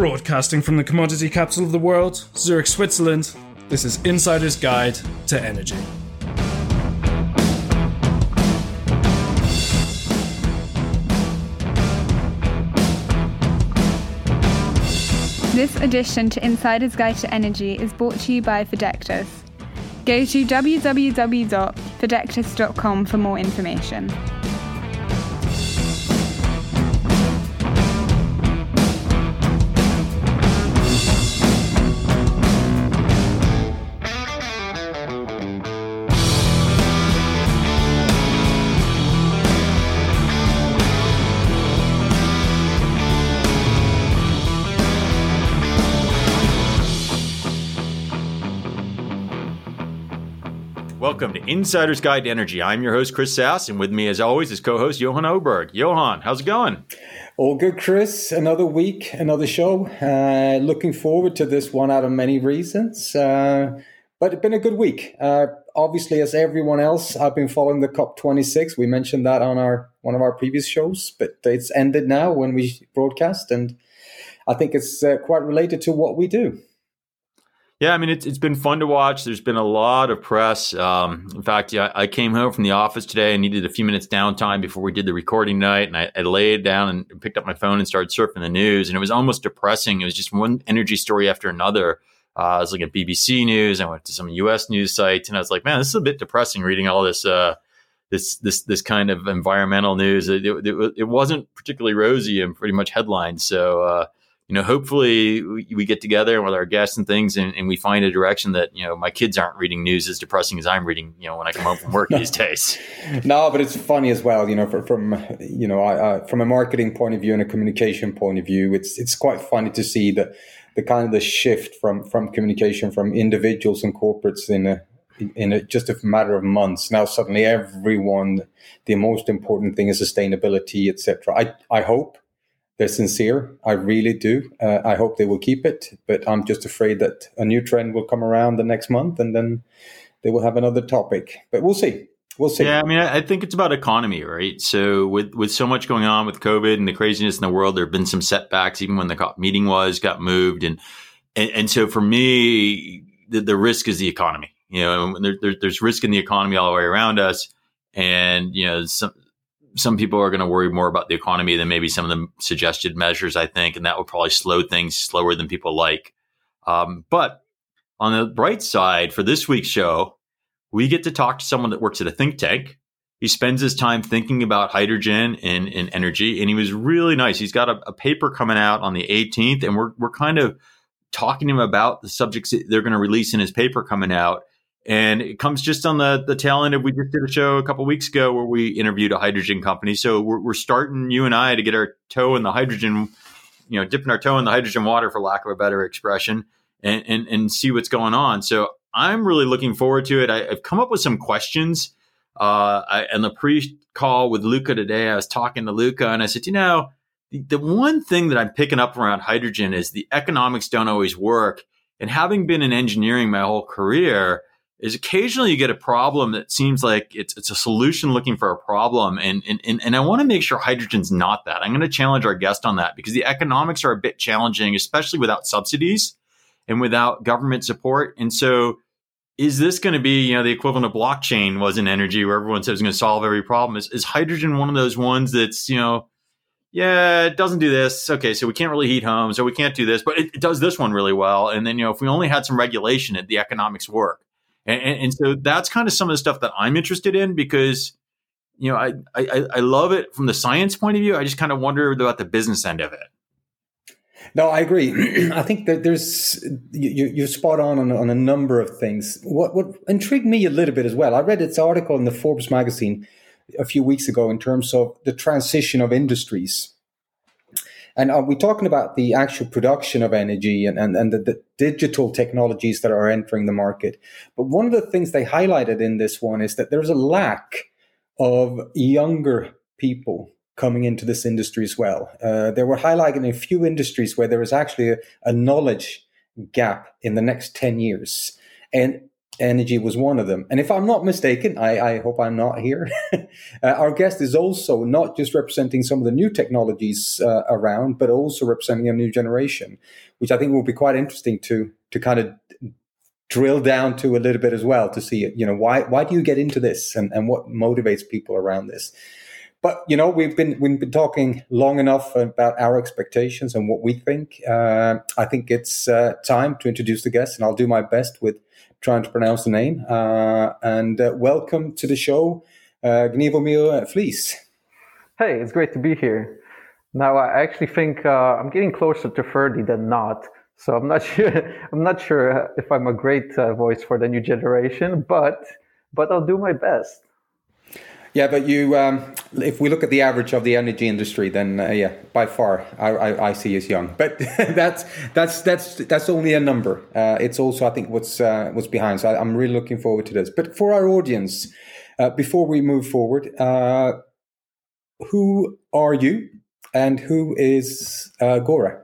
Broadcasting from the commodity capital of the world, Zurich, Switzerland, this is Insider's Guide to Energy. This edition to Insider's Guide to Energy is brought to you by Fidectus. Go to www.fidectus.com for more information. Welcome to Insider's Guide to Energy. I'm your host, Chris Sass, and with me, as always, is co host Johan Oberg. Johan, how's it going? All good, Chris. Another week, another show. Uh, looking forward to this one out of many reasons. Uh, but it's been a good week. Uh, obviously, as everyone else, I've been following the COP26. We mentioned that on our one of our previous shows, but it's ended now when we broadcast, and I think it's uh, quite related to what we do. Yeah, I mean it's it's been fun to watch. There's been a lot of press. Um, in fact, yeah, I came home from the office today and needed a few minutes downtime before we did the recording night, and I, I laid down and picked up my phone and started surfing the news, and it was almost depressing. It was just one energy story after another. Uh, I was looking at BBC News. I went to some U.S. news sites, and I was like, "Man, this is a bit depressing." Reading all this, uh, this, this, this kind of environmental news. It, it, it, wasn't particularly rosy and pretty much headlines. So, uh, you know, hopefully we, we get together with our guests and things and, and, we find a direction that, you know, my kids aren't reading news as depressing as I'm reading, you know, when I come home from work these days. No, but it's funny as well, you know, for, from, you know, I, from a marketing point of view and a communication point of view, it's, it's quite funny to see that the kind of the shift from, from communication from individuals and corporates in a, in a, just a matter of months. Now suddenly everyone, the most important thing is sustainability, etc. I, I hope they're sincere. I really do. Uh, I hope they will keep it, but I'm just afraid that a new trend will come around the next month and then they will have another topic. But we'll see. We'll see. Yeah, I mean, I think it's about economy, right? So with with so much going on with COVID and the craziness in the world, there have been some setbacks. Even when the meeting was got moved, and and, and so for me, the, the risk is the economy. You know, there, there, there's risk in the economy all the way around us, and you know, some some people are going to worry more about the economy than maybe some of the suggested measures, I think, and that will probably slow things slower than people like. Um, but on the bright side, for this week's show, we get to talk to someone that works at a think tank. He spends his time thinking about hydrogen and, and energy, and he was really nice. He's got a, a paper coming out on the 18th, and we're, we're kind of talking to him about the subjects they're going to release in his paper coming out and it comes just on the the tail end of we just did a show a couple weeks ago where we interviewed a hydrogen company. So we're, we're starting you and I to get our toe in the hydrogen, you know, dipping our toe in the hydrogen water for lack of a better expression, and and, and see what's going on. So I'm really looking forward to it. I, have come up with some questions. Uh, I, and the pre-call with Luca today, I was talking to Luca, and I said, you know, the, the one thing that I'm picking up around hydrogen is the economics don't always work. And having been in engineering my whole career, is occasionally you get a problem that seems like it's it's a solution looking for a problem and and and, I want to make sure hydrogen's not that. I'm going to challenge our guest on that because the economics are a bit challenging especially without subsidies and without government support. And so is this going to be, you know, the equivalent of blockchain was in energy where everyone says it's going to solve every problem? Is, is hydrogen one of those ones that's, you know, yeah, it doesn't do this. Okay, so we can't really heat homes, so we can't do this, but it, it, does this one really well. And then, you know, if we only had some regulation, it, the economics work. And, and, and, so that's kind of some of the stuff that I'm interested in because, you know, I, I, I love it from the science point of view. I just kind of wonder about the business end of it. No, I agree. I think that there's you, you're spot on, on on a number of things. What what intrigued me a little bit as well. I read its article in the Forbes magazine a few weeks ago in terms of the transition of industries and are we talking about the actual production of energy and, and, and the, the, digital technologies that are entering the market? But one of the things they highlighted in this one is that there's a lack of younger people coming into this industry as well. Uh, they were highlighting a few industries where there is actually a, a knowledge gap in the next 10 years. And energy was one of them. And if I'm not mistaken, I, I hope I'm not here. uh, our guest is also not just representing some of the new technologies uh, around, but also representing a new generation, which I think will be quite interesting to to kind of drill down to a little bit as well to see, you know, why why do you get into this and, and what motivates people around this. But you know, we've been we've been talking long enough about our expectations and what we think. Uh, I think it's uh, time to introduce the guest, and I'll do my best with trying to pronounce the name. Uh, and uh, welcome to the show, uh, Gniewomir Flis. Hey, it's great to be here. Now, I actually think uh, I'm getting closer to 30 than not. So I'm not sure. I'm not sure if I'm a great uh, voice for the new generation, but but I'll do my best. Yeah, but you, um, if we look at the average of the energy industry, then uh, yeah, by far, I, I, I, see as young. But that's that's that's that's only a number. Uh, it's also, I think, what's uh, what's behind. So I, am really looking forward to this. But for our audience, uh, before we move forward, uh, who are you, and who is uh, Agora?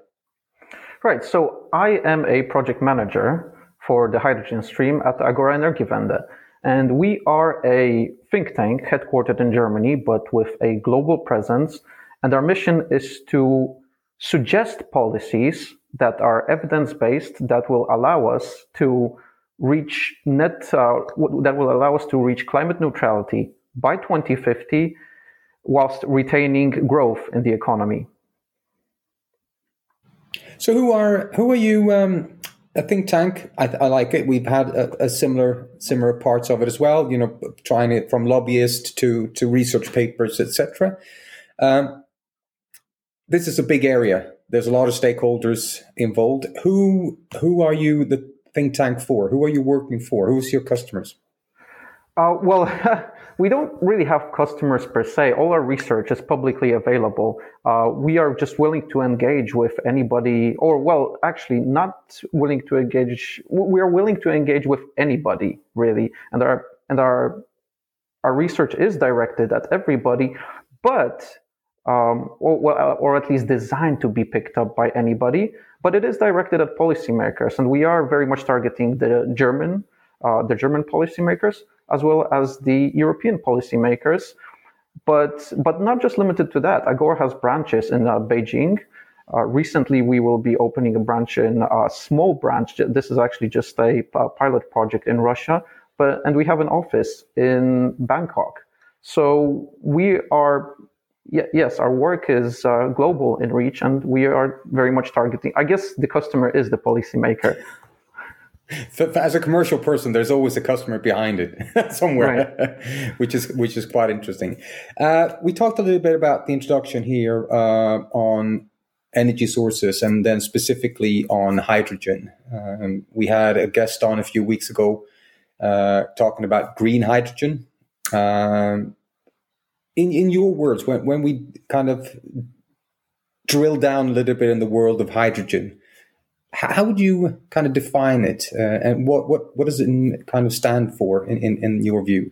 Right. So I am a project manager for the hydrogen stream at Agora Energiewende. And we are a think tank headquartered in Germany, but with a global presence. And our mission is to suggest policies that are evidence based that will allow us to reach net, uh, that will allow us to reach climate neutrality by 2050 whilst retaining growth in the economy. So who are who are you um, a think tank. I, I, like it. We've had a, a, similar similar parts of it as well. You know, trying it from lobbyists to to research papers, etc. Um, this is a big area. There's a lot of stakeholders involved. Who who are you the think tank for? Who are you working for? Who's your customers? Uh, well, we don't really have customers per se. All our research is publicly available. Uh, we are just willing to engage with anybody, or well, actually, not willing to engage. We are willing to engage with anybody, really, and our and our our research is directed at everybody, but um, or, or at least designed to be picked up by anybody. But it is directed at policymakers, and we are very much targeting the German, uh, the German policymakers as well as the European policymakers. But, but not just limited to that. Agora has branches in uh, Beijing. Uh, recently, we will be opening a branch in a small branch. This is actually just a, a pilot project in Russia, but and we have an office in Bangkok. So we are yes, our work is uh, global in reach, and we are very much targeting. I guess the customer is the policymaker as a commercial person, there's always a customer behind it somewhere, right. which is which is quite interesting. Uh, we talked a little bit about the introduction here uh, on energy sources, and then specifically on hydrogen. Um, we had a guest on a few weeks ago uh, talking about green hydrogen. Um, in in your words, when when we kind of drill down a little bit in the world of hydrogen how would you kind of define it, uh, and what, what what does it kind of stand for in, in, in your view?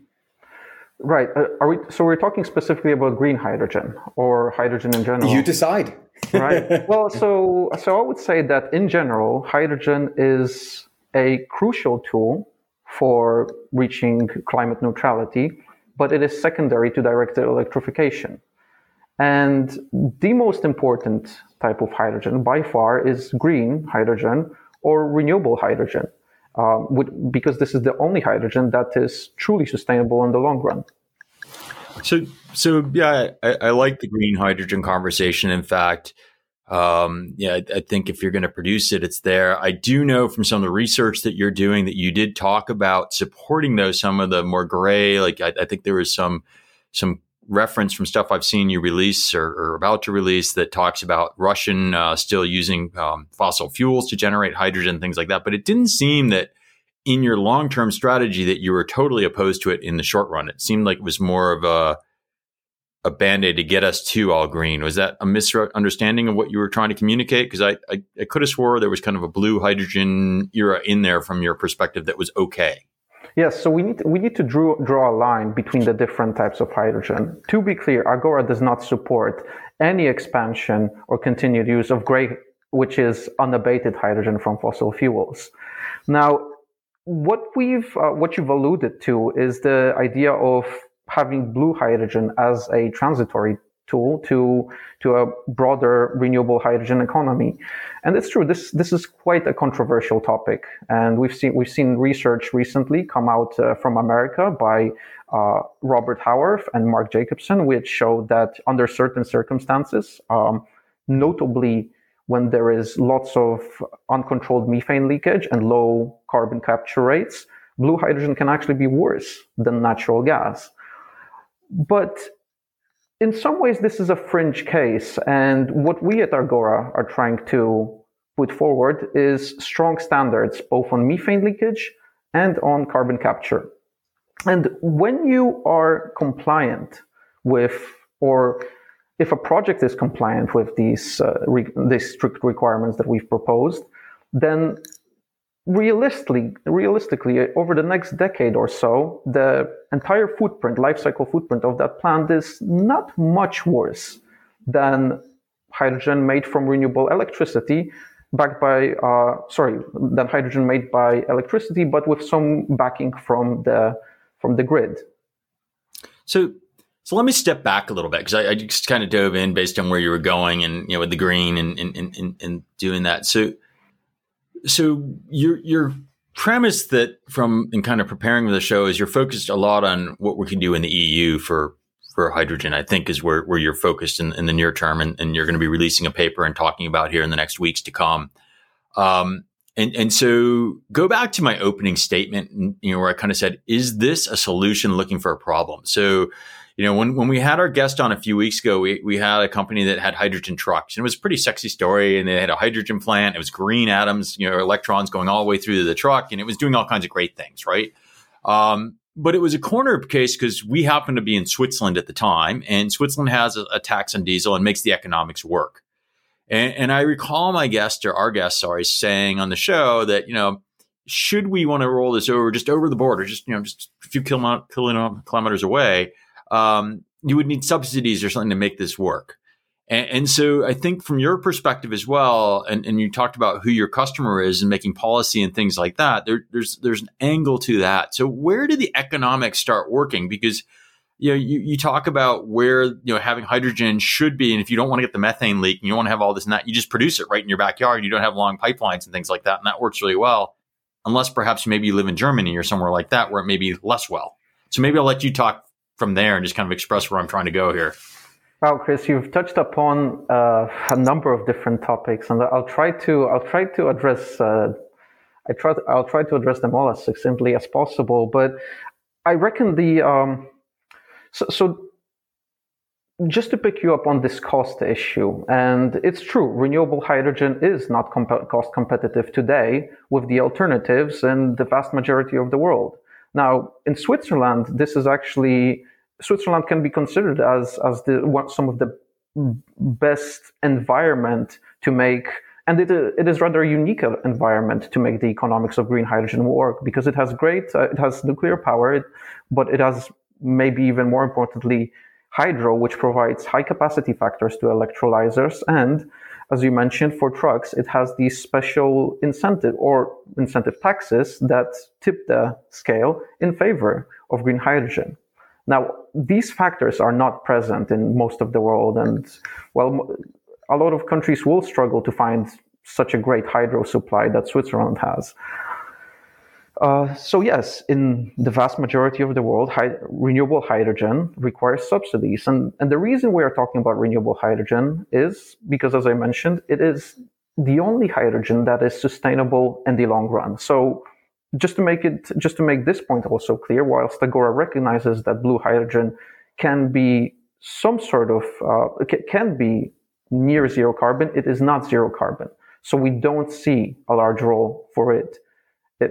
Right. Uh, are we? So we're talking specifically about green hydrogen or hydrogen in general. You decide. right. Well, so so I would say that in general, hydrogen is a crucial tool for reaching climate neutrality, but it is secondary to directed electrification. And the most important type of hydrogen by far is green hydrogen or renewable hydrogen, uh, because this is the only hydrogen that is truly sustainable in the long run. So, so yeah, I, I like the green hydrogen conversation. In fact, um, yeah, I, I think if you're going to produce it, it's there. I do know from some of the research that you're doing that you did talk about supporting those some of the more gray. Like I, I think there was some some reference from stuff I've seen you release or, or about to release that talks about Russian uh, still using um, fossil fuels to generate hydrogen, things like that. But it didn't seem that in your long term strategy that you were totally opposed to it in the short run. It seemed like it was more of a a band aid to get us to all green. Was that a misunderstanding of what you were trying to communicate? Because I, I, I could have swore there was kind of a blue hydrogen era in there from your perspective that was okay. Yes, so we need we need to draw draw a line between the different types of hydrogen. To be clear, Agora does not support any expansion or continued use of gray, which is unabated hydrogen from fossil fuels. Now, what we've uh, what you've alluded to is the idea of having blue hydrogen as a transitory tool to to a broader renewable hydrogen economy. And it's true. This this is quite a controversial topic, and we've seen we've seen research recently come out uh, from America by uh, Robert Howarth and Mark Jacobson, which showed that under certain circumstances, um, notably when there is lots of uncontrolled methane leakage and low carbon capture rates, blue hydrogen can actually be worse than natural gas. But in some ways, this is a fringe case. And what we at Agora are trying to put forward is strong standards, both on methane leakage and on carbon capture. And when you are compliant with, or if a project is compliant with these, uh, re- these strict requirements that we've proposed, then realistically, realistically, over the next decade or so, the entire footprint, life cycle footprint of that plant is not much worse than hydrogen made from renewable electricity, backed by, uh, sorry, than hydrogen made by electricity, but with some backing from the from the grid. So. So let me step back a little bit because I, I, just kind of dove in based on where you were going and you know with the green and and, and, and doing that. So so your your premise that from in kind of preparing for the show is you're focused a lot on what we can do in the EU for for hydrogen. I think is where where you're focused in, in the near term, and, and you're going to be releasing a paper and talking about here in the next weeks to come. Um, and and so go back to my opening statement, you know, where I kind of said, is this a solution looking for a problem? So you know, when, when we had our guest on a few weeks ago, we, we had a company that had hydrogen trucks and it was a pretty sexy story. And they had a hydrogen plant. It was green atoms, you know, electrons going all the way through the truck and it was doing all kinds of great things. Right. Um, but it was a corner case because we happened to be in Switzerland at the time and Switzerland has a, a tax on diesel and makes the economics work. And, and I recall my guest or our guest, sorry, saying on the show that, you know, should we want to roll this over just over the border, just, you know, just a few kilometers away, um, you would need subsidies or something to make this work. And, and, so I think from your perspective as well, and, and, you talked about who your customer is and making policy and things like that. There, there's there's an angle to that. So where do the economics start working? Because you know you, you talk about where you know having hydrogen should be, and if you don't want to get the methane leak and you want to have all this and that, you just produce it right in your backyard. You don't have long pipelines and things like that, and that works really well. Unless perhaps maybe you live in Germany or somewhere like that where it may be less well. So maybe I'll let you talk from there and just kind of express where I'm trying to go here. Well, Chris, you've touched upon uh, a number of different topics, and I'll try to I'll try to address uh, I try to, I'll try to address them all as succinctly as possible. But I reckon the um, so, so just to pick you up on this cost issue, and it's true, renewable hydrogen is not comp- cost competitive today with the alternatives in the vast majority of the world. Now, in Switzerland, this is actually Switzerland can be considered as as the some of the best environment to make and it, it is rather a unique environment to make the economics of green hydrogen work because it has great uh, it has nuclear power but it has maybe even more importantly hydro which provides high capacity factors to electrolyzers and as you mentioned, for trucks, it has these special incentive or incentive taxes that tip the scale in favor of green hydrogen. Now, these factors are not present in most of the world, and well, a lot of countries will struggle to find such a great hydro supply that Switzerland has. Uh, so yes, in the vast majority of the world, hy- renewable hydrogen requires subsidies, and and the reason we are talking about renewable hydrogen is because, as I mentioned, it is the only hydrogen that is sustainable in the long run. So, just to make it, just to make this point also clear, whilst Agora recognizes that blue hydrogen can be some sort of uh, can be near zero carbon, it is not zero carbon. So we don't see a large role for it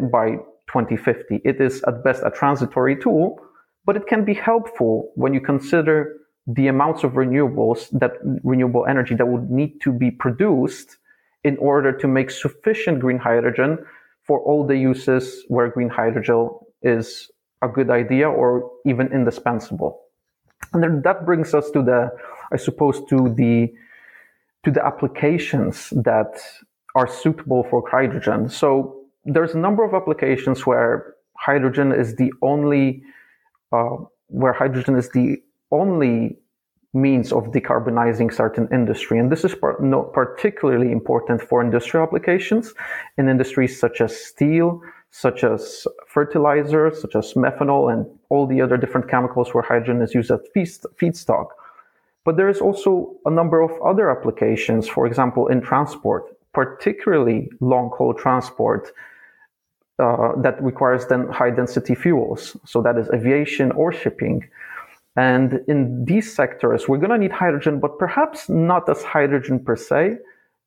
by 2050. It is at best a transitory tool, but it can be helpful when you consider the amounts of renewables that renewable energy that would need to be produced in order to make sufficient green hydrogen for all the uses where green hydrogen is a good idea or even indispensable. And then that brings us to the, I suppose, to the to the applications that are suitable for hydrogen. So there's a number of applications where hydrogen is the only uh, where hydrogen is the only means of decarbonizing certain industry. And this is no, particularly important for industrial applications in industries such as steel, such as fertilizers, such as methanol, and all the other different chemicals where hydrogen is used as feedstock. But there is also a number of other applications, for example, in transport, particularly long haul transport. Uh, that requires then high density fuels. So that is aviation or shipping. And in these sectors, we're going to need hydrogen, but perhaps not as hydrogen per se,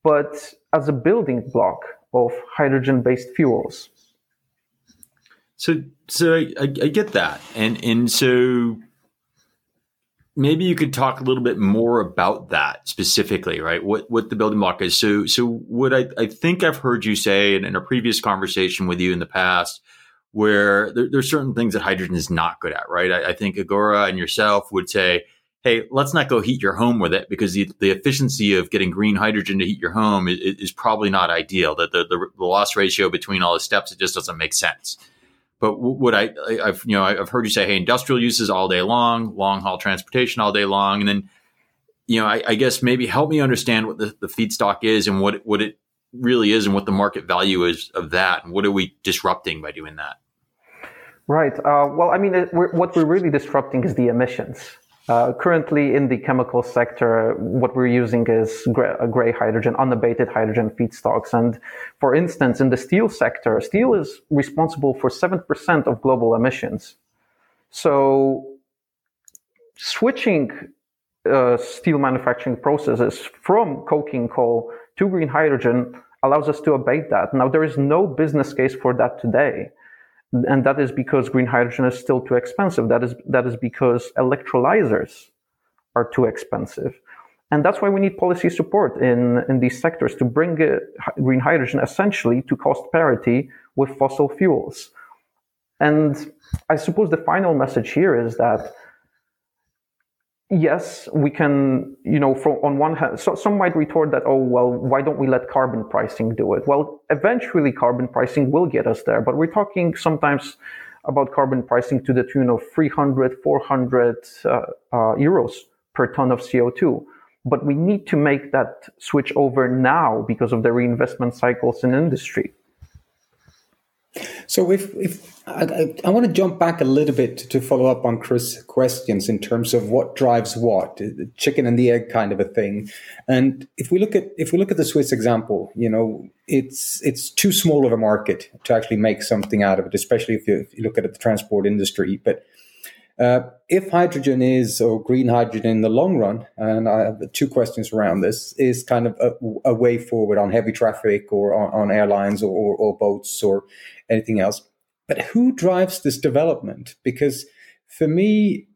but as a building block of hydrogen based fuels. So, so I, I, get that, and and so maybe you could talk a little bit more about that specifically, right? What what the building block is. So, so what I, I think I've heard you say in, in a previous conversation with you in the past where there, there's certain things that hydrogen is not good at, right? I, I, think Agora and yourself would say, hey, let's not go heat your home with it because the, the efficiency of getting green hydrogen to heat your home is, is probably not ideal. That the, the, the, loss ratio between all the steps, it just doesn't make sense. But what I, I've, you know, I've heard you say, hey, industrial uses all day long, long haul transportation all day long. And then, you know, I, I guess maybe help me understand what the, the feedstock is and what, what it really is and what the market value is of that. And what are we disrupting by doing that? Right. Uh, well, I mean, what we're really disrupting is the emissions. Uh, currently, in the chemical sector, what we're using is gray, gray, hydrogen, unabated hydrogen feedstocks. And for instance, in the steel sector, steel is responsible for 7% of global emissions. So, switching uh, steel manufacturing processes from coking coal to green hydrogen allows us to abate that. Now, there is no business case for that today and that is because green hydrogen is still too expensive. That is that is because electrolyzers are too expensive, and that's why we need policy support in in these sectors to bring uh, green hydrogen essentially to cost parity with fossil fuels. And I suppose the final message here is that yes, we can, you know, from on one hand, so some might retort that, oh, well, why don't we let carbon pricing do it? Well, eventually carbon pricing will get us there, but we're talking sometimes about carbon pricing to the tune of 300, 400 uh, uh, euros per ton of CO2. But we need to make that switch over now because of the reinvestment cycles in industry. So if if I, I, want to jump back a little bit to follow up on Chris' questions in terms of what drives what, the chicken and the egg kind of a thing. And if we look at if we look at the Swiss example, you know, it's it's too small of a market to actually make something out of it, especially if you, if you look at the transport industry. But uh, if hydrogen is or green hydrogen in the long run, and I have two questions around this, is kind of a, a way forward on heavy traffic or on, on airlines or, or, or boats or anything else. But who drives this development? Because for me,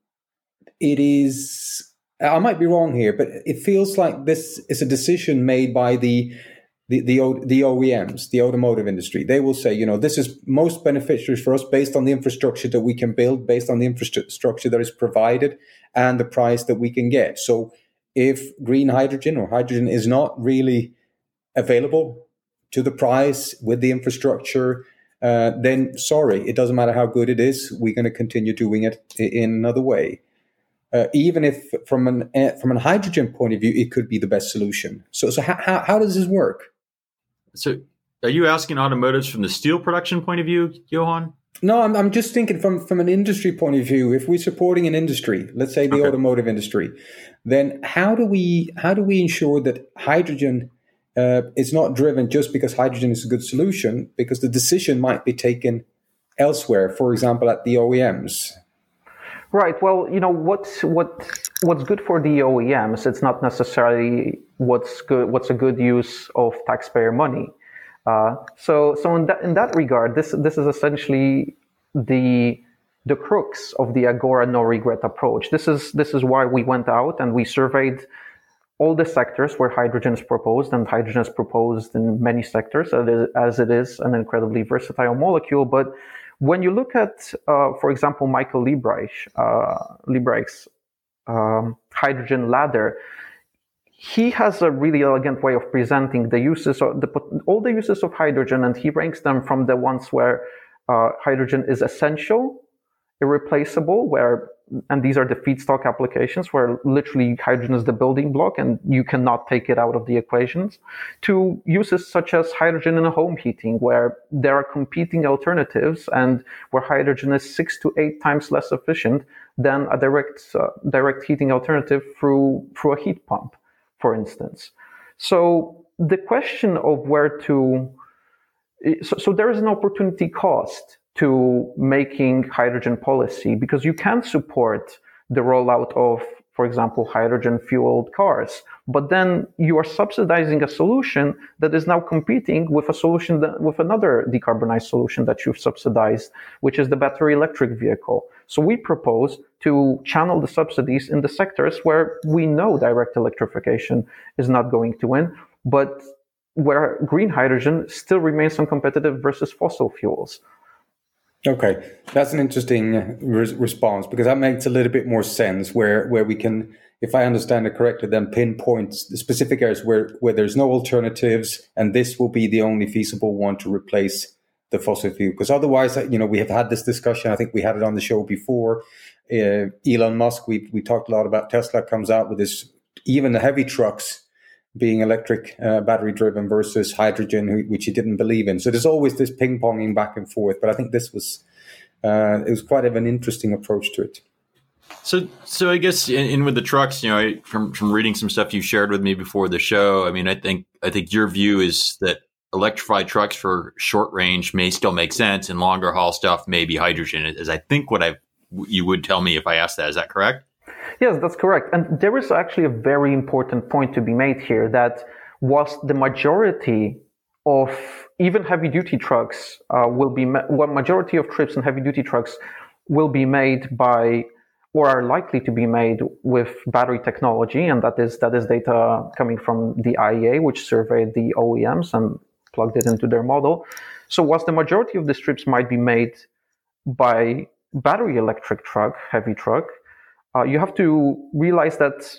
it is. I might be wrong here, but it feels like this is a decision made by the the, the, the OEMs, the automotive industry, they will say, you know, this is most beneficial for us based on the infrastructure that we can build, based on the infrastructure that is provided and the price that we can get. So if green hydrogen or hydrogen is not really available to the price with the infrastructure, uh, then sorry, it doesn't matter how good it is. We're going to continue doing it in another way. Uh, even if from an uh, from a hydrogen point of view, it could be the best solution. So, so how, how does this work? So, are you asking automotives from the steel production point of view, Johan? No, I'm, I'm just thinking from, from an industry point of view. If we're supporting an industry, let's say the okay. automotive industry, then how do we how do we ensure that hydrogen uh, is not driven just because hydrogen is a good solution? Because the decision might be taken elsewhere. For example, at the OEMs. Right. Well, you know what's what what's good for the OEMs. It's not necessarily what's good. What's a good use of taxpayer money. Uh, so, so in that in that regard, this this is essentially the the crux of the Agora no regret approach. This is this is why we went out and we surveyed all the sectors where hydrogen is proposed, and hydrogen is proposed in many sectors as it is an incredibly versatile molecule. But when you look at, uh, for example, Michael Liebreich, uh, Liebreich's um, hydrogen ladder, he has a really elegant way of presenting the uses of the, all the uses of hydrogen, and he ranks them from the ones where uh, hydrogen is essential, irreplaceable, where and these are the feedstock applications where literally hydrogen is the building block and you cannot take it out of the equations, to uses such as hydrogen in home heating, where there are competing alternatives and where hydrogen is six to eight times less efficient than a direct uh, direct heating alternative through through a heat pump for instance. So the question of where to, so, so there is an opportunity cost to making hydrogen policy because you can support the rollout of, for example, hydrogen fueled cars, but then you are subsidizing a solution that is now competing with a solution that, with another decarbonized solution that you've subsidized, which is the battery electric vehicle. So we propose to channel the subsidies in the sectors where we know direct electrification is not going to win, but where green hydrogen still remains uncompetitive versus fossil fuels. Okay, that's an interesting re- response because that makes a little bit more sense. Where where we can, if I understand it correctly, then pinpoint the specific areas where where there's no alternatives, and this will be the only feasible one to replace the fossil fuel. Because otherwise, you know, we have had this discussion. I think we had it on the show before. Uh, Elon Musk, we we talked a lot about Tesla comes out with this, even the heavy trucks being electric, uh, battery driven versus hydrogen, which he didn't believe in. So there's always this ping ponging back and forth. But I think this was uh, it was quite of an interesting approach to it. So, so I guess in, in, with the trucks, you know, I, from from reading some stuff you shared with me before the show, I mean, I think I think your view is that electrified trucks for short range may still make sense, and longer haul stuff may be hydrogen. Is I think what I you would tell me if I asked that. Is that correct? Yes, that's correct. And there is actually a very important point to be made here that whilst the majority of even heavy duty trucks uh, will be ma- well, majority of trips in heavy duty trucks will be made by or are likely to be made with battery technology, and that is that is data coming from the IEA, which surveyed the OEMs and plugged it into their model. So whilst the majority of the strips might be made by battery electric truck, heavy truck, uh, you have to realize that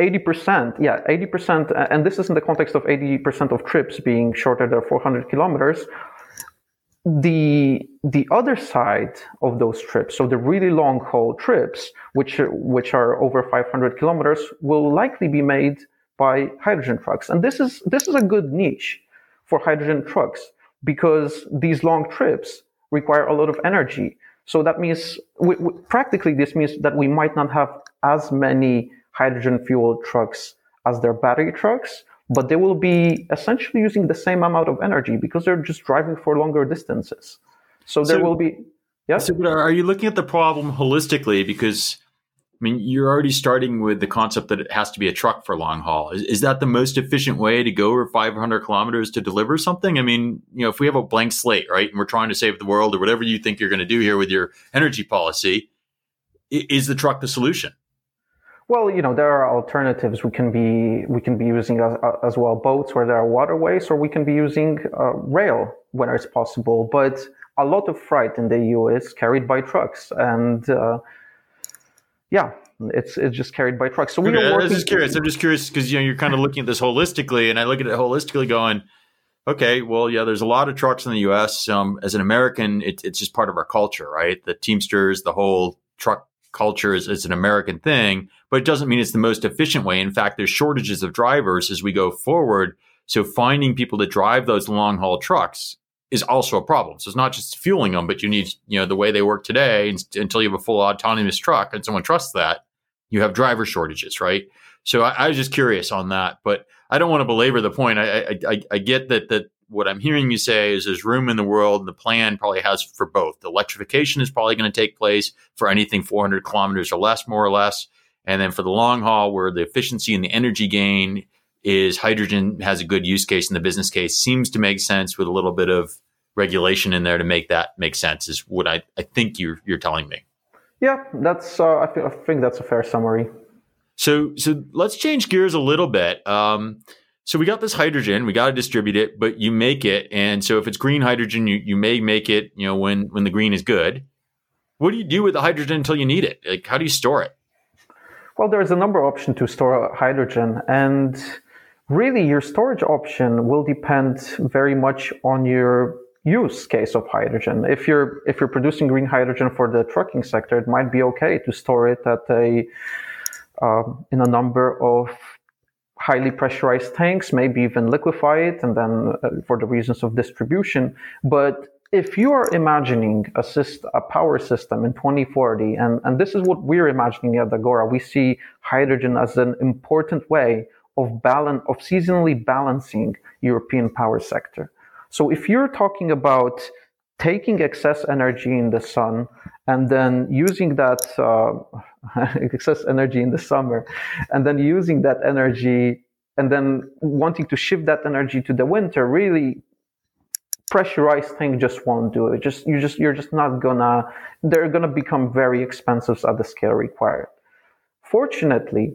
80%, yeah, 80%, and this is in the context of 80% of trips being shorter than 400 kilometers. The the other side of those trips, so the really long haul trips, which which are over 500 kilometers, will likely be made by hydrogen trucks. And this is, this is a good niche for hydrogen trucks because these long trips require a lot of energy. So that means we, we, practically this means that we might not have as many hydrogen fuel trucks as their battery trucks, but they will be essentially using the same amount of energy because they're just driving for longer distances. So there so, will be, yeah. So are you looking at the problem holistically? Because I mean, you're already starting with the concept that it has to be a truck for long haul. Is, is, that the most efficient way to go over 500 kilometers to deliver something? I mean, you know, if we have a blank slate, right, and we're trying to save the world or whatever you think you're going to do here with your energy policy, is the truck the solution? Well, you know, there are alternatives. We can be we can be using as, as well boats where there are waterways, or we can be using uh, rail when it's possible. But a lot of freight in the EU is carried by trucks, and uh, yeah, it's it's just carried by trucks. So we okay, are. I'm just curious. I'm just curious because you know you're kind of looking at this holistically, and I look at it holistically, going, okay, well, yeah, there's a lot of trucks in the U.S. Um, as an American, it, it's just part of our culture, right? The Teamsters, the whole truck culture is, is an American thing, but it doesn't mean it's the most efficient way. In fact, there's shortages of drivers as we go forward. So finding people to drive those long haul trucks is also a problem. So it's not just fueling them, but you need, you know, the way they work today until you have a full autonomous truck and someone trusts that, you have driver shortages, right? So I, I was just curious on that, but I don't want to belabor the point. I, I, I get that that what I'm hearing you say is there's room in the world, and the plan probably has for both. The electrification is probably going to take place for anything 400 kilometers or less, more or less, and then for the long haul, where the efficiency and the energy gain is hydrogen has a good use case in the business case seems to make sense with a little bit of regulation in there to make that make sense is what I, I think you're, you're telling me. Yeah, that's, uh, I, th- I think that's a fair summary. So, so let's change gears a little bit. Um, so we got this hydrogen, we got to distribute it, but you make it. And so if it's green hydrogen, you, you may make it, you know, when, when the green is good. What do you do with the hydrogen until you need it? Like, how do you store it? Well, there's a number of options to store hydrogen, and really your storage option will depend very much on your use case of hydrogen. If you're if you're producing green hydrogen for the trucking sector, it might be okay to store it at a uh, in a number of highly pressurized tanks, maybe even liquefy it, and then uh, for the reasons of distribution. But if you are imagining a, a power system in 2040, and, and this is what we're imagining at Agora, we see hydrogen as an important way of balance, of seasonally balancing European power sector. So if you're talking about taking excess energy in the sun and then using that uh, excess energy in the summer and then using that energy and then wanting to shift that energy to the winter really pressurized thing just won't do it just you just you're just not gonna they're gonna become very expensive at the scale required fortunately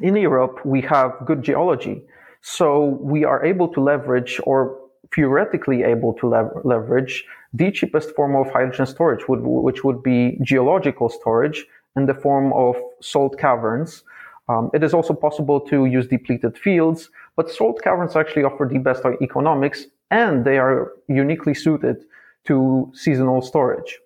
in europe we have good geology so we are able to leverage or theoretically able to lev- leverage the cheapest form of hydrogen storage, would, which would be geological storage in the form of salt caverns. Um, it is also possible to use depleted fields, but salt caverns actually offer the best economics and they are uniquely suited to seasonal storage.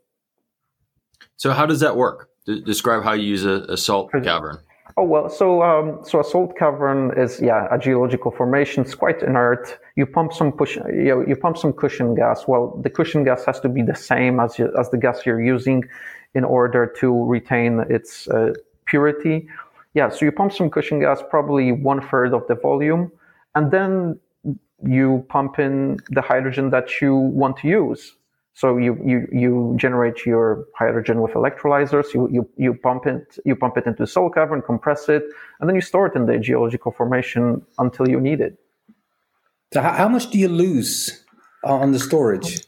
So, how does that work? D- describe how you use a, a salt cavern. Oh well, so um, so a salt cavern is yeah a geological formation. It's quite inert. You pump some push, you, know, you pump some cushion gas. Well, the cushion gas has to be the same as you, as the gas you're using in order to retain its uh, purity. Yeah, so you pump some cushion gas, probably one third of the volume, and then you pump in the hydrogen that you want to use. So you, you, you generate your hydrogen with electrolyzers, you, you, you pump it, you pump it into the salt cavern, compress it, and then you store it in the geological formation until you need it. So how much do you lose on the storage?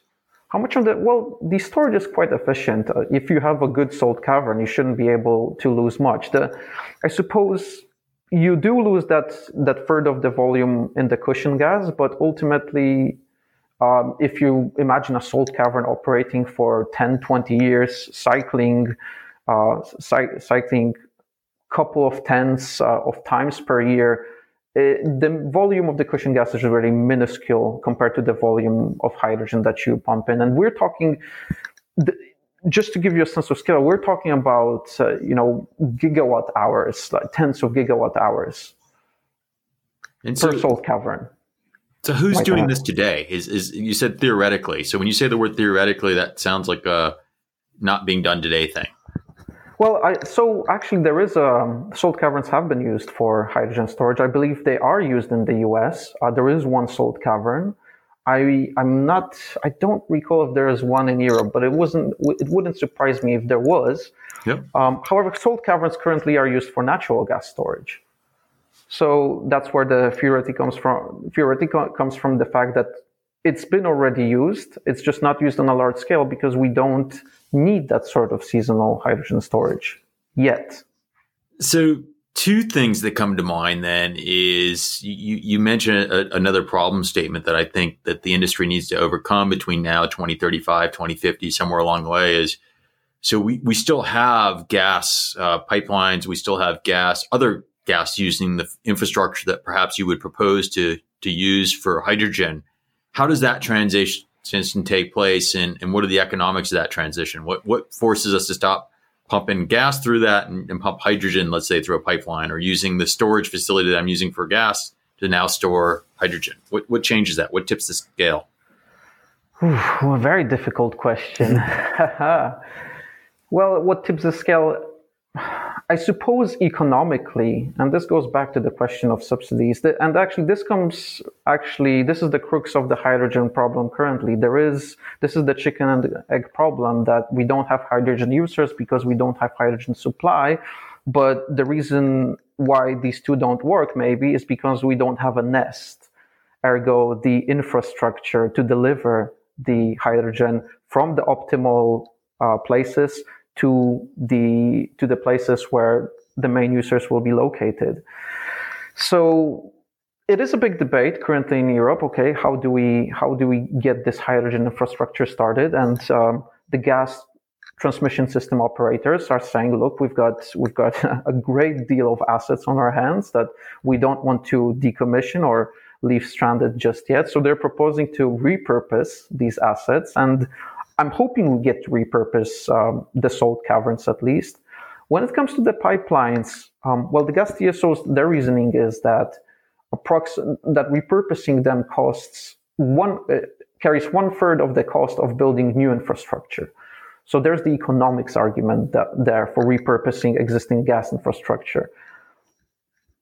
How much on the, well, the storage is quite efficient. Uh, if you have a good salt cavern, you shouldn't be able to lose much. The, I suppose you do lose that, that third of the volume in the cushion gas, but ultimately um, if you imagine a salt cavern operating for 10, 20 years, cycling, uh, cy- cycling couple of tens uh, of times per year, it, uh, the volume of the cushion gas is really minuscule compared to the volume of hydrogen that you pump in. And we're talking, the, just to give you a sense of scale, we're talking about, uh, you know, gigawatt hours, like tens of gigawatt hours and per salt cavern. So who's doing this today? Is is you said theoretically? So when you say the word theoretically, that sounds like a not being done today thing. Well, I, so actually, there is a salt caverns have been used for hydrogen storage. I believe they are used in the U.S. Uh, there is one salt cavern. I I'm not. I don't recall if there is one in Europe, but it wasn't. It wouldn't surprise me if there was. Yep. Um, however, salt caverns currently are used for natural gas storage. So that's where the theoretic comes from. Theoretic comes from the fact that it's been already used. It's just not used on a large scale because we don't need that sort of seasonal hydrogen storage yet. So two things that come to mind then is you, you mentioned a, another problem statement that I think that the industry needs to overcome between now 2035, 2050, somewhere along the way is so we, we still have gas uh, pipelines, we still have gas, other gas using the infrastructure that perhaps you would propose to to use for hydrogen. How does that transition take place, and, and what are the economics of that transition? What what forces us to stop pumping gas through that and, and pump hydrogen, let's say through a pipeline, or using the storage facility that I'm using for gas to now store hydrogen? What what changes that? What tips the scale? Ooh, a very difficult question. well, what tips the scale? I suppose economically, and this goes back to the question of subsidies, and actually this comes, actually, this is the crux of the hydrogen problem currently. There is, this is the chicken and egg problem that we don't have hydrogen users because we don't have hydrogen supply. But the reason why these two don't work maybe is because we don't have a nest. Ergo, the infrastructure to deliver the hydrogen from the optimal uh, places to the to the places where the main users will be located. So it is a big debate currently in Europe. Okay, how do we how do we get this hydrogen infrastructure started? And um, the gas transmission system operators are saying, look, we've got we've got a great deal of assets on our hands that we don't want to decommission or leave stranded just yet. So they're proposing to repurpose these assets, and I'm hoping we get to repurpose um, the salt caverns at least. When it comes to the pipelines, um, well, the gas TSOs, their reasoning is that approx- that repurposing them costs one uh, carries one third of the cost of building new infrastructure. So there's the economics argument that, there for repurposing existing gas infrastructure.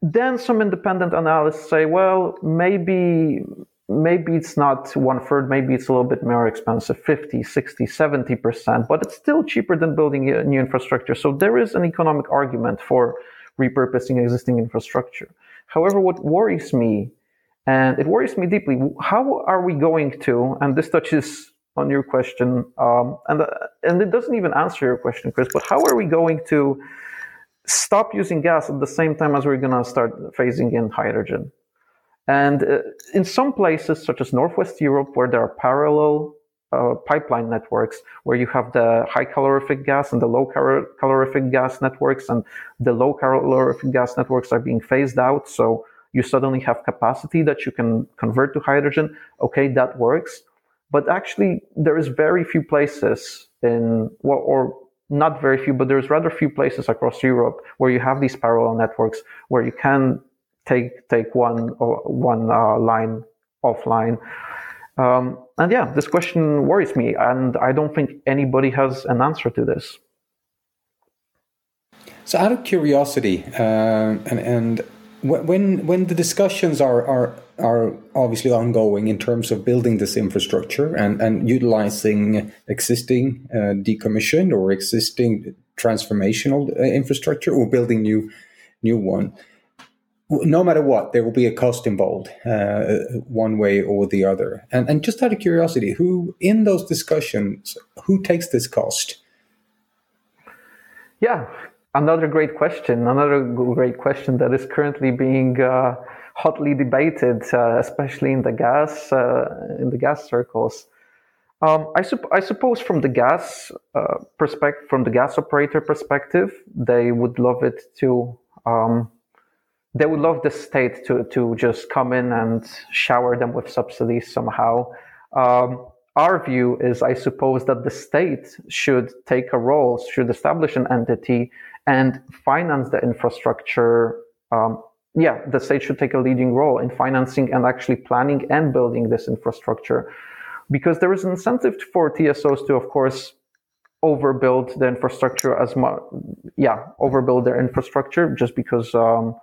Then some independent analysts say, well, maybe maybe it's not one third, maybe it's a little bit more expensive, 50, 60, 70%, but it's still cheaper than building a new infrastructure. So there is an economic argument for repurposing existing infrastructure. However, what worries me, and it worries me deeply, how are we going to, and this touches on your question, um, and, uh, and it doesn't even answer your question, Chris, but how are we going to stop using gas at the same time as we're going to start phasing in hydrogen? And uh, in some places, such as Northwest Europe, where there are parallel uh, pipeline networks, where you have the high calorific gas and the low cal- calorific gas networks, and the low calorific gas networks are being phased out. So you suddenly have capacity that you can convert to hydrogen. Okay, that works. But actually, there is very few places in, well, or not very few, but there's rather few places across Europe where you have these parallel networks where you can take take one or one uh, line offline. Um, and yeah, this question worries me, and I don't think anybody has an answer to this. So, out of curiosity, uh, and and when when the discussions are are are obviously ongoing in terms of building this infrastructure and and utilizing existing uh, decommissioned or existing transformational uh, infrastructure or building new new one no matter what, there will be a cost involved, uh, one way or the other. And, and just out of curiosity, who in those discussions, who takes this cost? Yeah, another great question. Another great question that is currently being uh, hotly debated, uh, especially in the gas uh, in the gas circles. Um, I, sup- I, suppose from the gas uh, perspective, from the gas operator perspective, they would love it to. Um, they would love the state to to just come in and shower them with subsidies somehow. Um, our view is, I suppose, that the state should take a role, should establish an entity and finance the infrastructure. Um, yeah, the state should take a leading role in financing and actually planning and building this infrastructure, because there is an incentive for TSOs to, of course, overbuild the infrastructure as much. Yeah, overbuild their infrastructure just because. Um,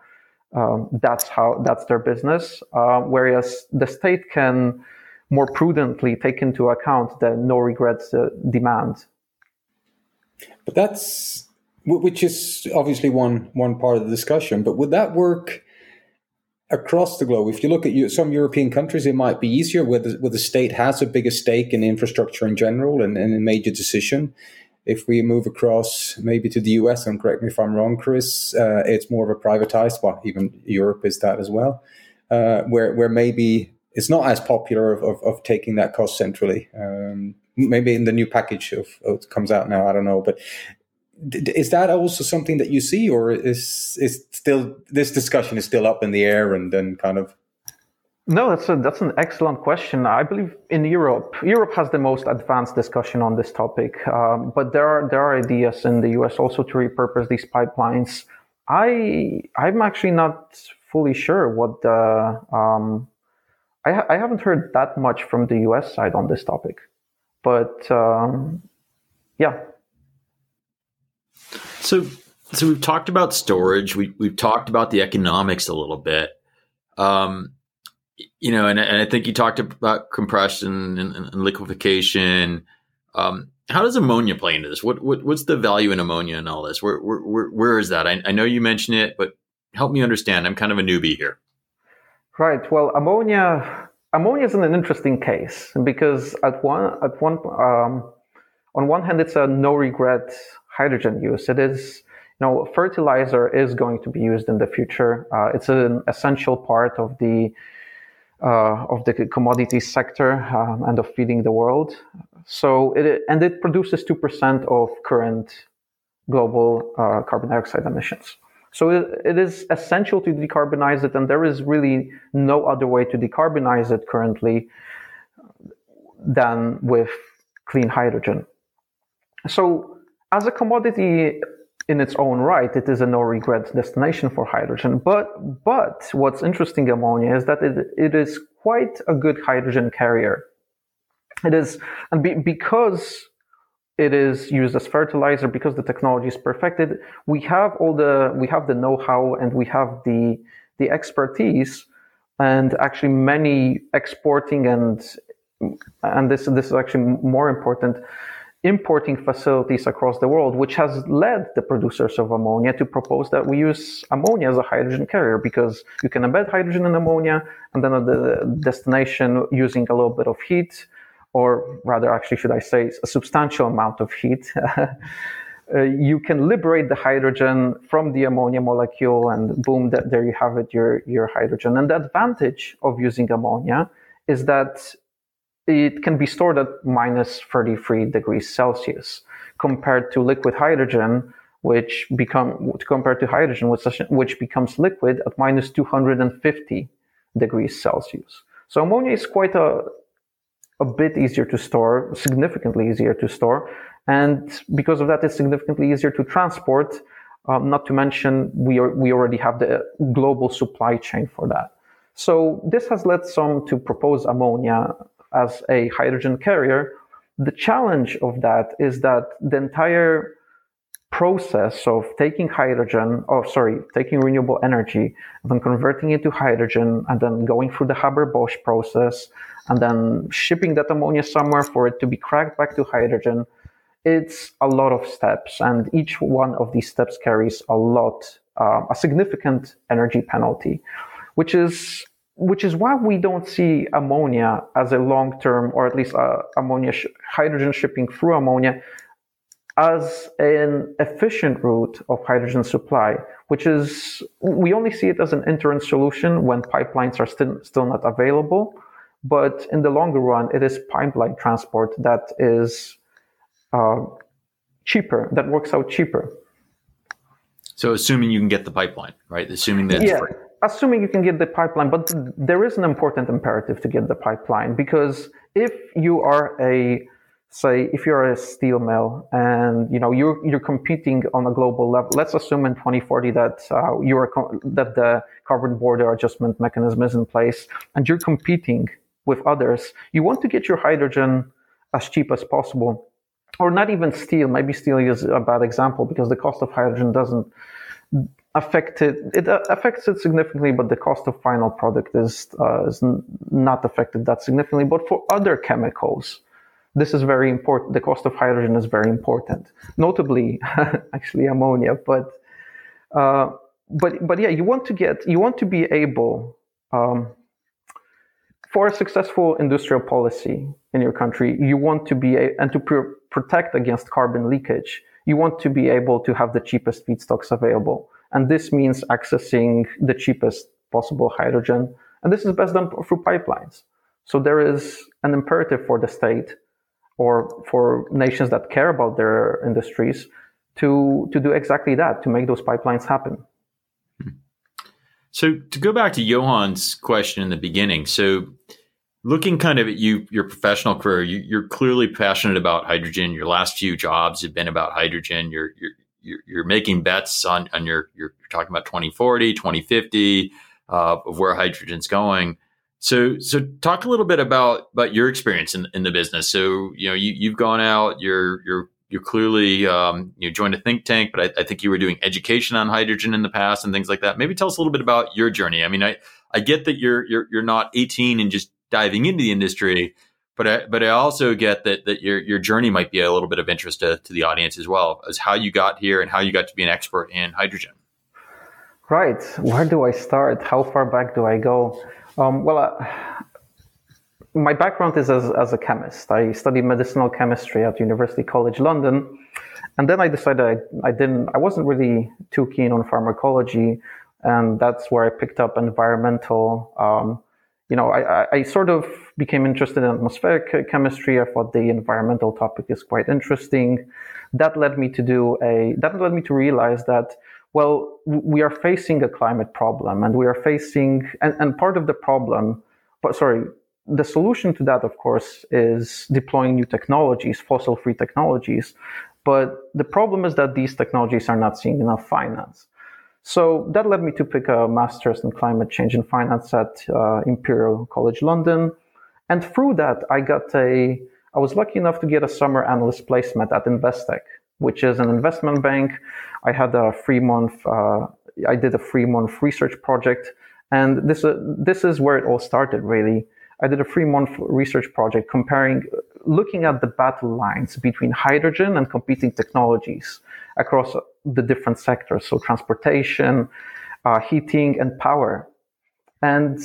um, that's how that's their business. Uh, whereas the state can more prudently take into account the no regrets uh, demand. But that's which is obviously one one part of the discussion. But would that work? Across the globe, if you look at some European countries, it might be easier where the, where the state has a bigger stake in infrastructure in general and, and a major decision if we move across maybe to the US, and correct me if I'm wrong, Chris, uh, it's more of a privatized. Well, even Europe is that as well, uh, where where maybe it's not as popular of, of, of taking that cost centrally. Um, maybe in the new package of, of comes out now, I don't know, but is that also something that you see, or is is still this discussion is still up in the air and then kind of no, that's a, that's an excellent question. I believe in Europe, Europe has the most advanced discussion on this topic, um, but there are there are ideas in the US also to repurpose these pipelines. I I'm actually not fully sure what the um, I ha- I haven't heard that much from the US side on this topic, but um, yeah. So so we've talked about storage. We we've talked about the economics a little bit. Um, you know, and, and I think you talked about compression and, and liquefaction. Um, how does ammonia play into this? What, what, what's the value in ammonia and all this? Where where where, where is that? I, I, know you mentioned it, but help me understand. I'm kind of a newbie here. Right. Well, ammonia ammonia is an interesting case because at one at one um, on one hand, it's a no regret hydrogen use. It is you know fertilizer is going to be used in the future. Uh, it's an essential part of the of the commodity sector um, and of feeding the world. So it and it produces two percent of current global uh, carbon dioxide emissions. So it is essential to decarbonize it, and there is really no other way to decarbonize it currently than with clean hydrogen. So as a commodity in its own right, it is a no regret destination for hydrogen. But but what's interesting ammonia is that it, it is quite a good hydrogen carrier. It is, and be, because it is used as fertilizer, because the technology is perfected, we have all the we have the know-how and we have the the expertise, and actually many exporting and and this this is actually more important importing facilities across the world, which has led the producers of ammonia to propose that we use ammonia as a hydrogen carrier because you can embed hydrogen in ammonia and then at the destination using a little bit of heat, or rather, actually, should I say, a substantial amount of heat. uh, you can liberate the hydrogen from the ammonia molecule, and boom, that, there you have it, your, your hydrogen. And the advantage of using ammonia is that it can be stored at minus 33 degrees Celsius compared to liquid hydrogen, which become compared to hydrogen, which, which becomes liquid at minus 250 degrees Celsius. So ammonia is quite a, a bit easier to store, significantly easier to store. And because of that, it's significantly easier to transport. Um, not to mention, we, are, we already have the global supply chain for that. So this has led some to propose ammonia as a hydrogen carrier. The challenge of that is that the entire process of taking hydrogen, or sorry, taking renewable energy, and then converting it to hydrogen, and then going through the Haber-Bosch process, and then shipping that ammonia somewhere for it to be cracked back to hydrogen, it's a lot of steps, and each one of these steps carries a lot, uh, a significant energy penalty, which is which is why we don't see ammonia as a long term, or at least uh, ammonia sh- hydrogen shipping through ammonia as an efficient route of hydrogen supply, which is we only see it as an interim solution when pipelines are still still not available. But in the longer run, it is pipeline transport that is uh, cheaper, that works out cheaper. So, assuming you can get the pipeline, right? Assuming that yeah assuming you can get the pipeline, but there is an important imperative to get the pipeline because if you are a say if you're a steel mill and you know you're you're competing on a global level let's assume in 2040 that uh, you're that the carbon border adjustment mechanism is in place and you're competing with others you want to get your hydrogen as cheap as possible or not even steel. Maybe steel is a bad example because the cost of hydrogen doesn't affected it uh, affects it significantly but the cost of final product is, uh, is not affected that significantly. But for other chemicals this is very important the cost of hydrogen is very important. Notably actually ammonia but uh, but but yeah you want to get you want to be able um, for a successful industrial policy in your country you want to be a, and to pr- protect against carbon leakage you want to be able to have the cheapest feedstocks available and this means accessing the cheapest possible hydrogen. And this is best done through pipelines. So there is an imperative for the state or for nations that care about their industries to, to do exactly that, to make those pipelines happen. So to go back to Johan's question in the beginning, so looking kind of at you, your professional career, you, are clearly passionate about hydrogen. Your last few jobs have been about hydrogen. You're, you're, you're making bets on, on your, you're talking about 2040, 2050, uh, of where hydrogen's going. So, so talk a little bit about, about your experience in, in the business. So, you know, you, you've gone out, you're, you're, you're clearly, um, you joined a think tank, but I, I think you were doing education on hydrogen in the past and things like that. Maybe tell us a little bit about your journey. I mean, I, I get that you're, you're, you're not 18 and just diving into the industry, but I, but I also get that that your your journey might be a little bit of interest to, to the audience as well as how you got here and how you got to be an expert in hydrogen. Right. Where do I start? How far back do I go? Um, well, uh, my background is as, as a chemist. I studied medicinal chemistry at University College London, and then I decided I, I didn't. I wasn't really too keen on pharmacology, and that's where I picked up environmental. Um, you know, I, I, sort of became interested in atmospheric chemistry. I thought the environmental topic is quite interesting. That led me to do a, that led me to realize that, well, we are facing a climate problem and we are facing, and, and part of the problem, but sorry, the solution to that, of course, is deploying new technologies, fossil free technologies. But the problem is that these technologies are not seeing enough finance. So that led me to pick a master's in climate change and finance at uh, Imperial College London. And through that, I got a, I was lucky enough to get a summer analyst placement at Investec, which is an investment bank. I had a three month, uh, I did a three month research project. And this, uh, this is where it all started, really. I did a three month research project comparing, looking at the battle lines between hydrogen and competing technologies across the different sectors. So transportation, uh, heating and power. And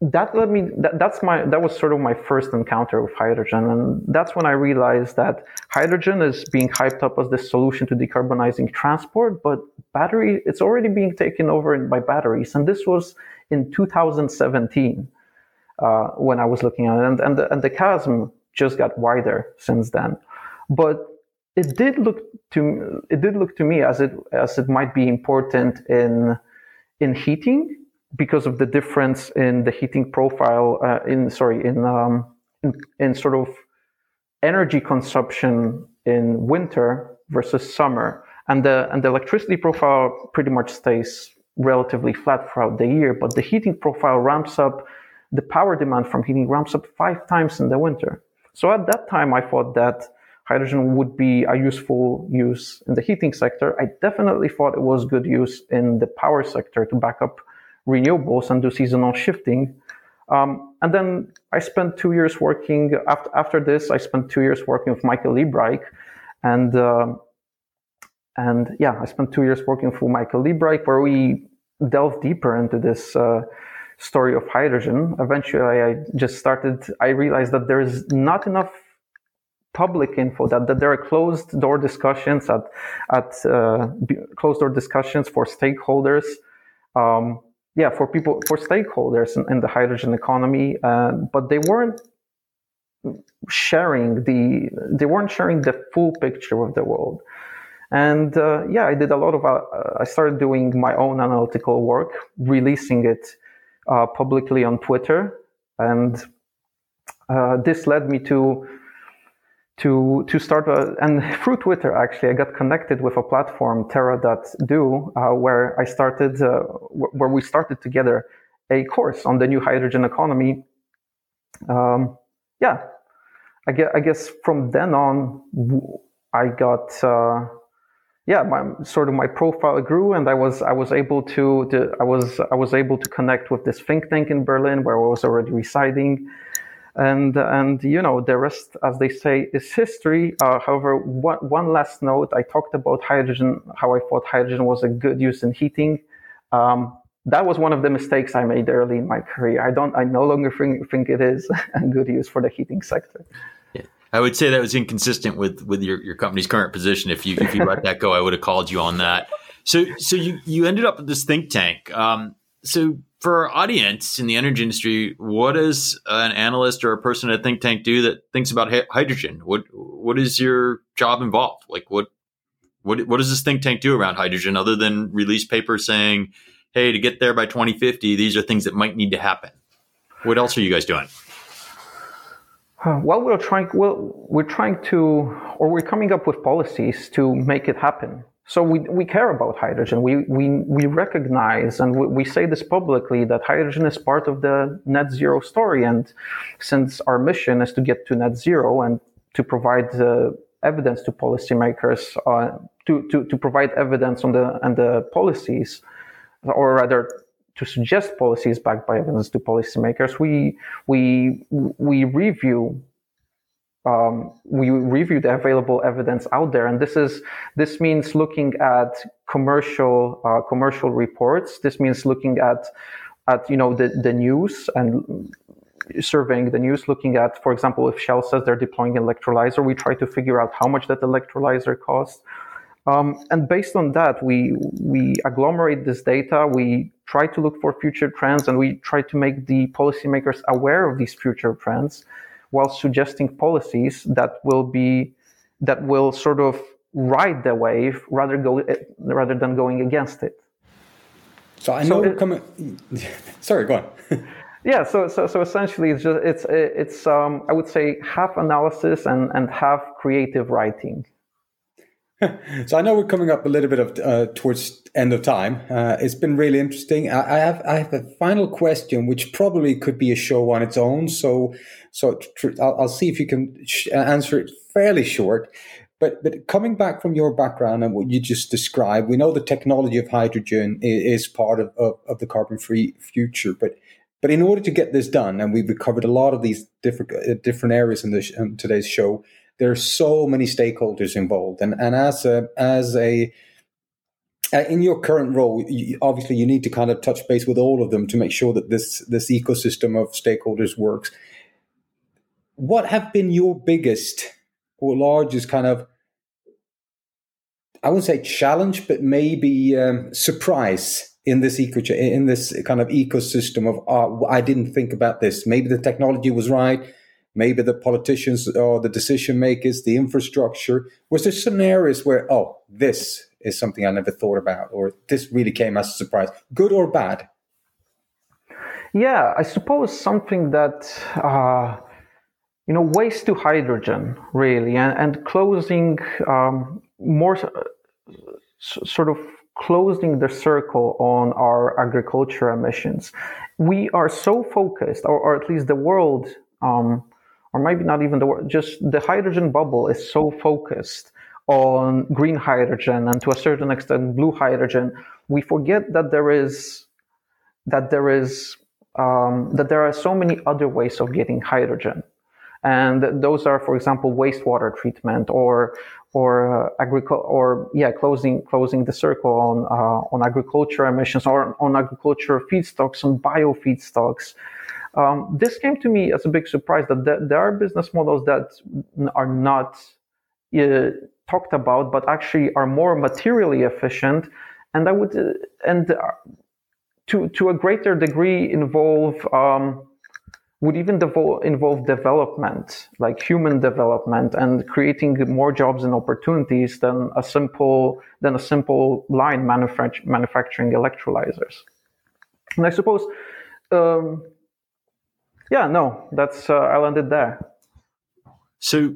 that led me, that, that's my, that was sort of my first encounter with hydrogen. And that's when I realized that hydrogen is being hyped up as the solution to decarbonizing transport, but battery, it's already being taken over by batteries. And this was in 2017 uh, when I was looking at it, and and the, and the chasm just got wider since then. But it did look to it did look to me as it as it might be important in in heating because of the difference in the heating profile uh, in sorry in, um, in in sort of energy consumption in winter versus summer and the and the electricity profile pretty much stays relatively flat throughout the year but the heating profile ramps up the power demand from heating ramps up five times in the winter. So at that time, I thought that hydrogen would be a useful use in the heating sector. I definitely thought it was good use in the power sector to back up renewables and do seasonal shifting. Um, and then I spent two years working after, after this. I spent two years working with Michael Liebreich, and uh, and yeah, I spent two years working for Michael Liebreich, where we delved deeper into this uh, story of hydrogen. Eventually, I just started, I realized that there is not enough public info that, that there are closed door discussions at, at uh, closed door discussions for stakeholders. Um, yeah, for people, for stakeholders in, in the hydrogen economy, uh, but they weren't sharing the, they weren't sharing the full picture of the world. And uh, yeah, I did a lot of, uh, I started doing my own analytical work, releasing it uh, publicly on Twitter, and uh, this led me to to to start a, and through Twitter actually I got connected with a platform Terra.do uh, where I started uh, where we started together a course on the new hydrogen economy. Um, yeah, I guess, I guess from then on I got uh, yeah, my, sort of my profile grew, and I was I was able to, to, I was I was able to connect with this think tank in Berlin where I was already residing, and and you know the rest, as they say, is history. Uh, however, one one last note: I talked about hydrogen, how I thought hydrogen was a good use in heating. Um, that was one of the mistakes I made early in my career. I don't, I no longer think, think it is a good use for the heating sector. I would say that was inconsistent with with your, your company's current position. If you if you let that go, I would have called you on that. So so you you ended up with this think tank. Um, so for our audience in the energy industry, what does an analyst or a person at a think tank do that thinks about hydrogen? What what is your job involved? Like what what what does this think tank do around hydrogen other than release papers saying, "Hey, to get there by 2050, these are things that might need to happen." What else are you guys doing? Well, we're trying. Well, we're trying to, or we're coming up with policies to make it happen. So we, we care about hydrogen. We, we, we recognize and we, we say this publicly that hydrogen is part of the net zero story. And since our mission is to get to net zero and to provide uh, evidence to policymakers, uh, to, to, to provide evidence on the, and the policies, or rather to suggest policies backed by evidence to policymakers, we we we review um, we review the available evidence out there, and this is this means looking at commercial uh, commercial reports. This means looking at at you know the the news and surveying the news, looking at, for example, if Shell says they're deploying an electrolyzer, we try to figure out how much that electrolyzer costs. Um, and based on that, we we agglomerate this data. We try to look for future trends and we try to make the policymakers aware of these future trends while suggesting policies that will be that will sort of ride the wave rather go rather than going against it. So I know so it, coming. Sorry, go on. yeah. So so so essentially, it's just it's it's um, I would say half analysis and and half creative writing. so I know we're coming up a little bit of uh, towards end of time. Uh, it's been really interesting. I, I, have I have a final question, which probably could be a show on its own. So so tr- I'll, I'll, see if you can sh- answer it fairly short. But but coming back from your background and what you just described, we know the technology of hydrogen is, is part of, of, of the carbon free future. But but in order to get this done, and we've covered a lot of these different uh, different areas in, this, in today's show there are so many stakeholders involved, and and as a as a uh, in your current role, you, obviously you need to kind of touch base with all of them to make sure that this this ecosystem of stakeholders works. What have been your biggest or largest kind of I wouldn't say challenge, but maybe um, surprise in this eco in this kind of ecosystem of oh, I didn't think about this. Maybe the technology was right, maybe the politicians or the decision makers, the infrastructure? Was there scenarios where, oh, this is something I never thought about, or this really came as a surprise, good or bad? Yeah, I suppose something that, uh, you know, waste to hydrogen, really, and, and closing um, more sort of closing the circle on our agriculture emissions. We are so focused, or, or at least the world um, or maybe not even the word, just the hydrogen bubble is so focused on green hydrogen and to a certain extent blue hydrogen, we forget that there is that there is um, that there are so many other ways of getting hydrogen, and those are, for example, wastewater treatment or or uh, or yeah, closing closing the circle on uh, on agriculture emissions or on agriculture feedstocks and bio feedstocks. Um, this came to me as a big surprise that there, are business models that are not uh, talked about, but actually are more materially efficient, and I would uh, and uh, to to a greater degree involve um, would even devo- involve development, like human development, and creating more jobs and opportunities than a simple than a simple line manufact- manufacturing electrolyzers. And I suppose. Um, yeah, no, that's uh, I landed there. So,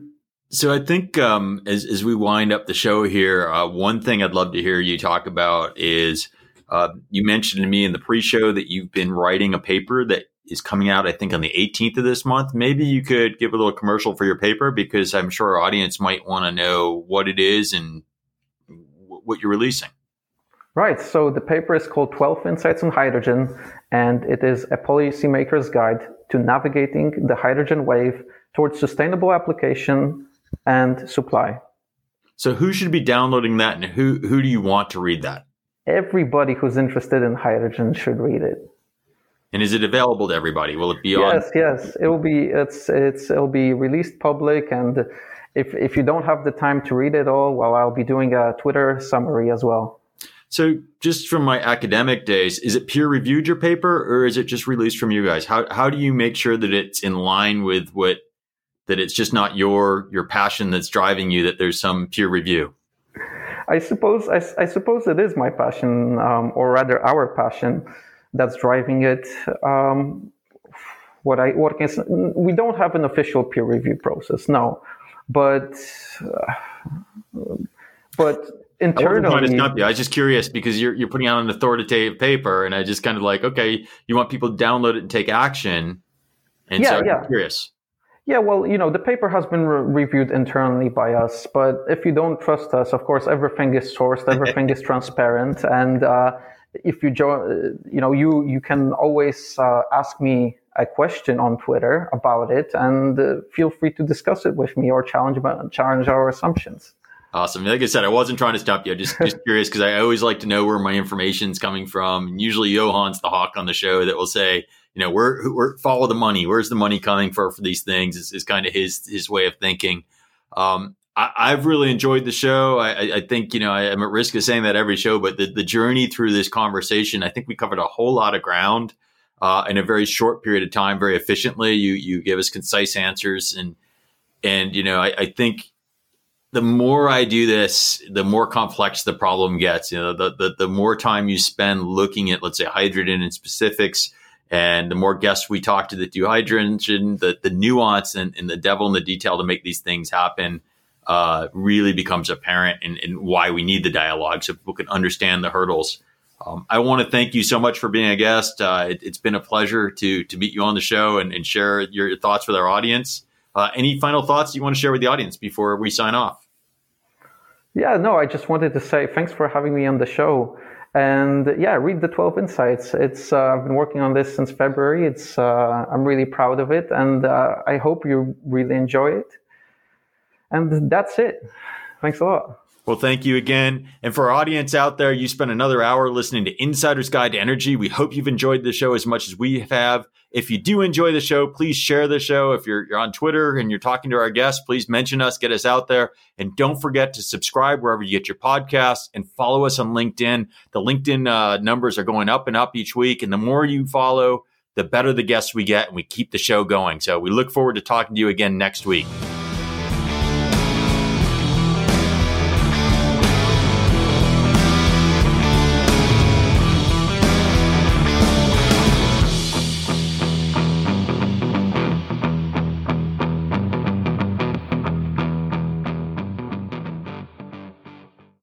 so I think um, as as we wind up the show here, uh, one thing I'd love to hear you talk about is uh, you mentioned to me in the pre-show that you've been writing a paper that is coming out, I think, on the 18th of this month. Maybe you could give a little commercial for your paper because I'm sure our audience might want to know what it is and w- what you're releasing. Right. So the paper is called 12 Insights on Hydrogen, and it is a policymaker's guide to navigating the hydrogen wave towards sustainable application and supply. So who should be downloading that and who, who do you want to read that? Everybody who's interested in hydrogen should read it. And is it available to everybody? Will it be on? Yes, yes. It will be. It's it's it'll be released public, and if if you don't have the time to read it all, well, I'll be doing a Twitter summary as well. So, just from my academic days, is it peer reviewed your paper, or is it just released from you guys? How how do you make sure that it's in line with what that it's just not your your passion that's driving you? That there's some peer review. I suppose I, I suppose it is my passion, um, or rather our passion, that's driving it. Um, what I what can we don't have an official peer review process, no, but uh, but internally. I, to you. I was just curious because you're you're putting out an authoritative paper, and I just kind of like, okay, you want people to download it and take action, and yeah, so yeah. curious. Yeah, well, you know, the paper has been re- reviewed internally by us, but if you don't trust us, of course, everything is sourced, everything is transparent, and uh, if you join, you know, you you can always uh, ask me a question on Twitter about it, and uh, feel free to discuss it with me or challenge challenge our assumptions. Awesome. Like I said, I wasn't trying to stop you. I just just curious because I always like to know where my information is coming from. And usually, Johan's the hawk on the show that will say, you know, we're, we're follow the money. Where's the money coming for for these things? Is, is kind of his his way of thinking. Um, I, have really enjoyed the show. I, I, think, you know, I, am at risk of saying that every show, but the, the journey through this conversation, I think we covered a whole lot of ground uh, in a very short period of time, very efficiently. You you gave us concise answers, and and you know, I, I think the more I do this, the more complex the problem gets. You know, the, the, the more time you spend looking at, let's say, hydrogen and specifics, and the more guests we talk to that do hydrogen, the, the nuance and, and the devil in the detail to make these things happen uh, really becomes apparent and, and, why we need the dialogue so people can understand the hurdles. Um, I want to thank you so much for being a guest. Uh, it, has been a pleasure to to meet you on the show and, and share your, your thoughts with our audience. Uh, any final thoughts you want to share with the audience before we sign off? Yeah, no, I just wanted to say thanks for having me on the show. And yeah, read the 12 Insights. It's uh, I've been working on this since February. It's uh, I'm really proud of it, and uh, I hope you really enjoy it. And that's it. Thanks a lot. Well, thank you again. And for our audience out there, you spent another hour listening to Insider's Guide to Energy. We hope you've enjoyed the show as much as we have. If you do enjoy the show, please share the show. If you're, you're on Twitter and you're talking to our guests, please mention us, get us out there. And don't forget to subscribe wherever you get your podcasts and follow us on LinkedIn. The LinkedIn uh, numbers are going up and up each week. And the more you follow, the better the guests we get and we keep the show going. So we look forward to talking to you again next week.